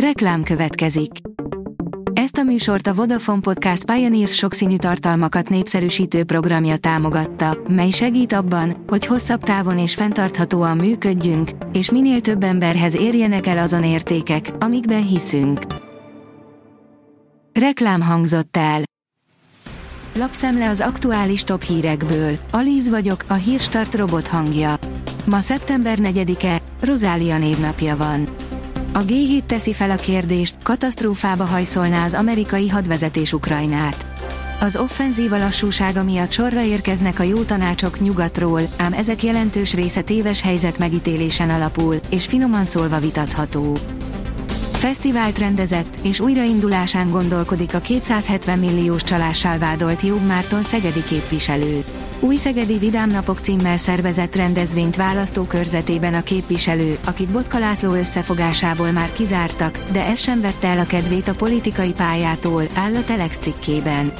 Reklám következik. Ezt a műsort a Vodafone Podcast Pioneers sokszínű tartalmakat népszerűsítő programja támogatta, mely segít abban, hogy hosszabb távon és fenntarthatóan működjünk, és minél több emberhez érjenek el azon értékek, amikben hiszünk. Reklám hangzott el. Lapszemle az aktuális top hírekből. Alíz vagyok, a hírstart robot hangja. Ma szeptember 4-e, Rozália névnapja van. A G7 teszi fel a kérdést, katasztrófába hajszolná az amerikai hadvezetés Ukrajnát. Az offenzíva lassúsága miatt sorra érkeznek a jó tanácsok nyugatról, ám ezek jelentős része téves helyzet megítélésen alapul, és finoman szólva vitatható. Fesztivált rendezett, és újraindulásán gondolkodik a 270 milliós csalással vádolt Jobb Márton szegedi képviselő. Új Szegedi Vidámnapok címmel szervezett rendezvényt választókörzetében a képviselő, akit Botka László összefogásából már kizártak, de ez sem vette el a kedvét a politikai pályától, áll a Telex cikkében.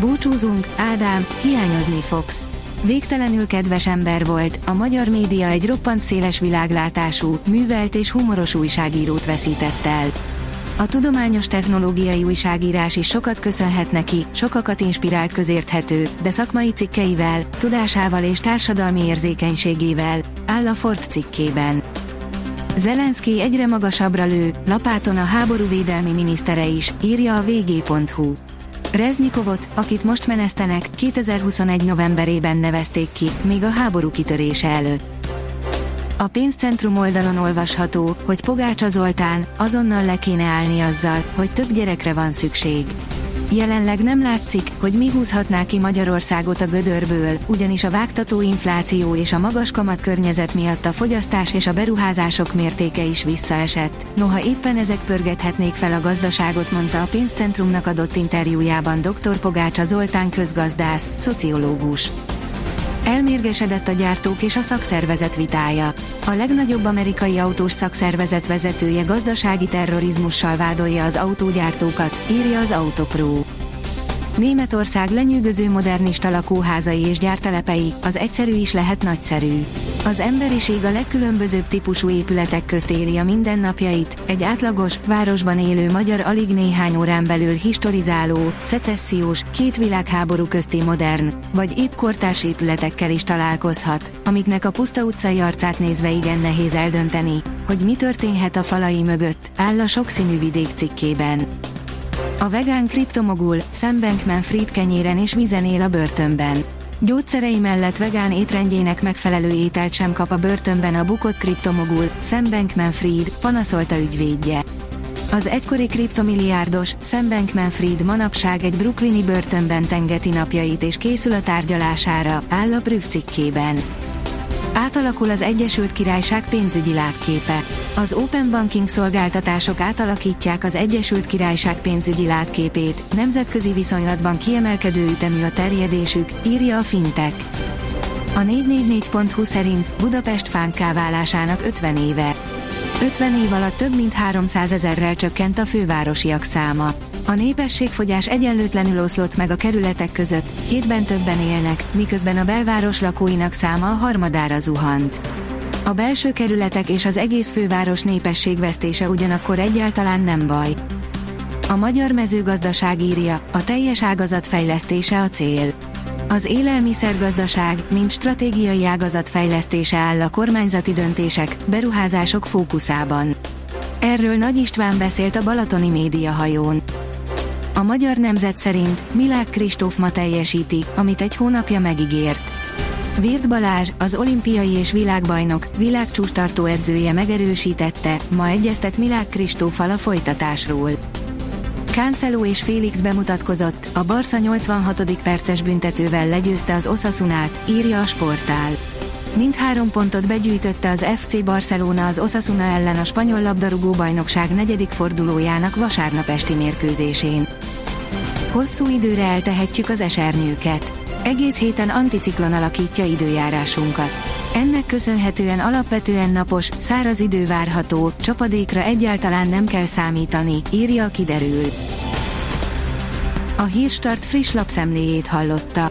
Búcsúzunk, Ádám, hiányozni fogsz. Végtelenül kedves ember volt, a magyar média egy roppant széles világlátású, művelt és humoros újságírót veszített el. A tudományos technológiai újságírás is sokat köszönhet neki, sokakat inspirált közérthető, de szakmai cikkeivel, tudásával és társadalmi érzékenységével, áll a Forbes cikkében. Zelenszky egyre magasabbra lő, lapáton a háború védelmi minisztere is, írja a vg.hu. Reznikovot, akit most menesztenek, 2021 novemberében nevezték ki, még a háború kitörése előtt. A pénzcentrum oldalon olvasható, hogy Pogácsa Zoltán azonnal le kéne állni azzal, hogy több gyerekre van szükség. Jelenleg nem látszik, hogy mi húzhatná ki Magyarországot a gödörből, ugyanis a vágtató infláció és a magas kamat környezet miatt a fogyasztás és a beruházások mértéke is visszaesett. Noha éppen ezek pörgethetnék fel a gazdaságot, mondta a pénzcentrumnak adott interjújában dr. Pogácsa Zoltán közgazdász, szociológus. Elmérgesedett a gyártók és a szakszervezet vitája. A legnagyobb amerikai autós szakszervezet vezetője gazdasági terrorizmussal vádolja az autógyártókat, írja az Autopro. Németország lenyűgöző modernista lakóházai és gyártelepei, az egyszerű is lehet nagyszerű. Az emberiség a legkülönbözőbb típusú épületek közt éli a mindennapjait, egy átlagos, városban élő magyar alig néhány órán belül historizáló, szecessziós, két világháború közti modern, vagy épp kortárs épületekkel is találkozhat, amiknek a puszta utcai arcát nézve igen nehéz eldönteni, hogy mi történhet a falai mögött, áll a sokszínű vidék cikkében. A vegán kriptomogul, Sam Bankman-Fried kenyéren és vizen él a börtönben. Gyógyszerei mellett vegán étrendjének megfelelő ételt sem kap a börtönben a bukott kriptomogul, Sam Bankman-Fried, panaszolta ügyvédje. Az egykori kriptomilliárdos, Sam Bankman-Fried manapság egy brooklyni börtönben tengeti napjait és készül a tárgyalására, áll a Prüv cikkében. Átalakul az Egyesült Királyság pénzügyi látképe. Az Open Banking szolgáltatások átalakítják az Egyesült Királyság pénzügyi látképét, nemzetközi viszonylatban kiemelkedő ütemű a terjedésük, írja a Fintech. A 444.hu szerint Budapest fánká válásának 50 éve. 50 év alatt több mint 300 ezerrel csökkent a fővárosiak száma. A népességfogyás egyenlőtlenül oszlott meg a kerületek között, hétben többen élnek, miközben a belváros lakóinak száma a harmadára zuhant. A belső kerületek és az egész főváros népességvesztése ugyanakkor egyáltalán nem baj. A magyar mezőgazdaság írja, a teljes ágazat fejlesztése a cél. Az élelmiszergazdaság, mint stratégiai ágazat fejlesztése áll a kormányzati döntések, beruházások fókuszában. Erről Nagy István beszélt a Balatoni médiahajón. A magyar nemzet szerint Milák Kristóf ma teljesíti, amit egy hónapja megígért. Virt Balázs, az olimpiai és világbajnok, világcsústartó edzője megerősítette, ma egyeztet Milák Kristófal a folytatásról. Cancelo és Félix bemutatkozott, a Barca 86. perces büntetővel legyőzte az Osasunát, írja a sportál. Mindhárom pontot begyűjtötte az FC Barcelona az Osasuna ellen a spanyol labdarúgó bajnokság negyedik fordulójának vasárnap esti mérkőzésén. Hosszú időre eltehetjük az esernyőket. Egész héten anticiklon alakítja időjárásunkat. Ennek köszönhetően alapvetően napos, száraz idő várható, csapadékra egyáltalán nem kell számítani, írja a kiderül. A Hírstart friss lapszemléjét hallotta.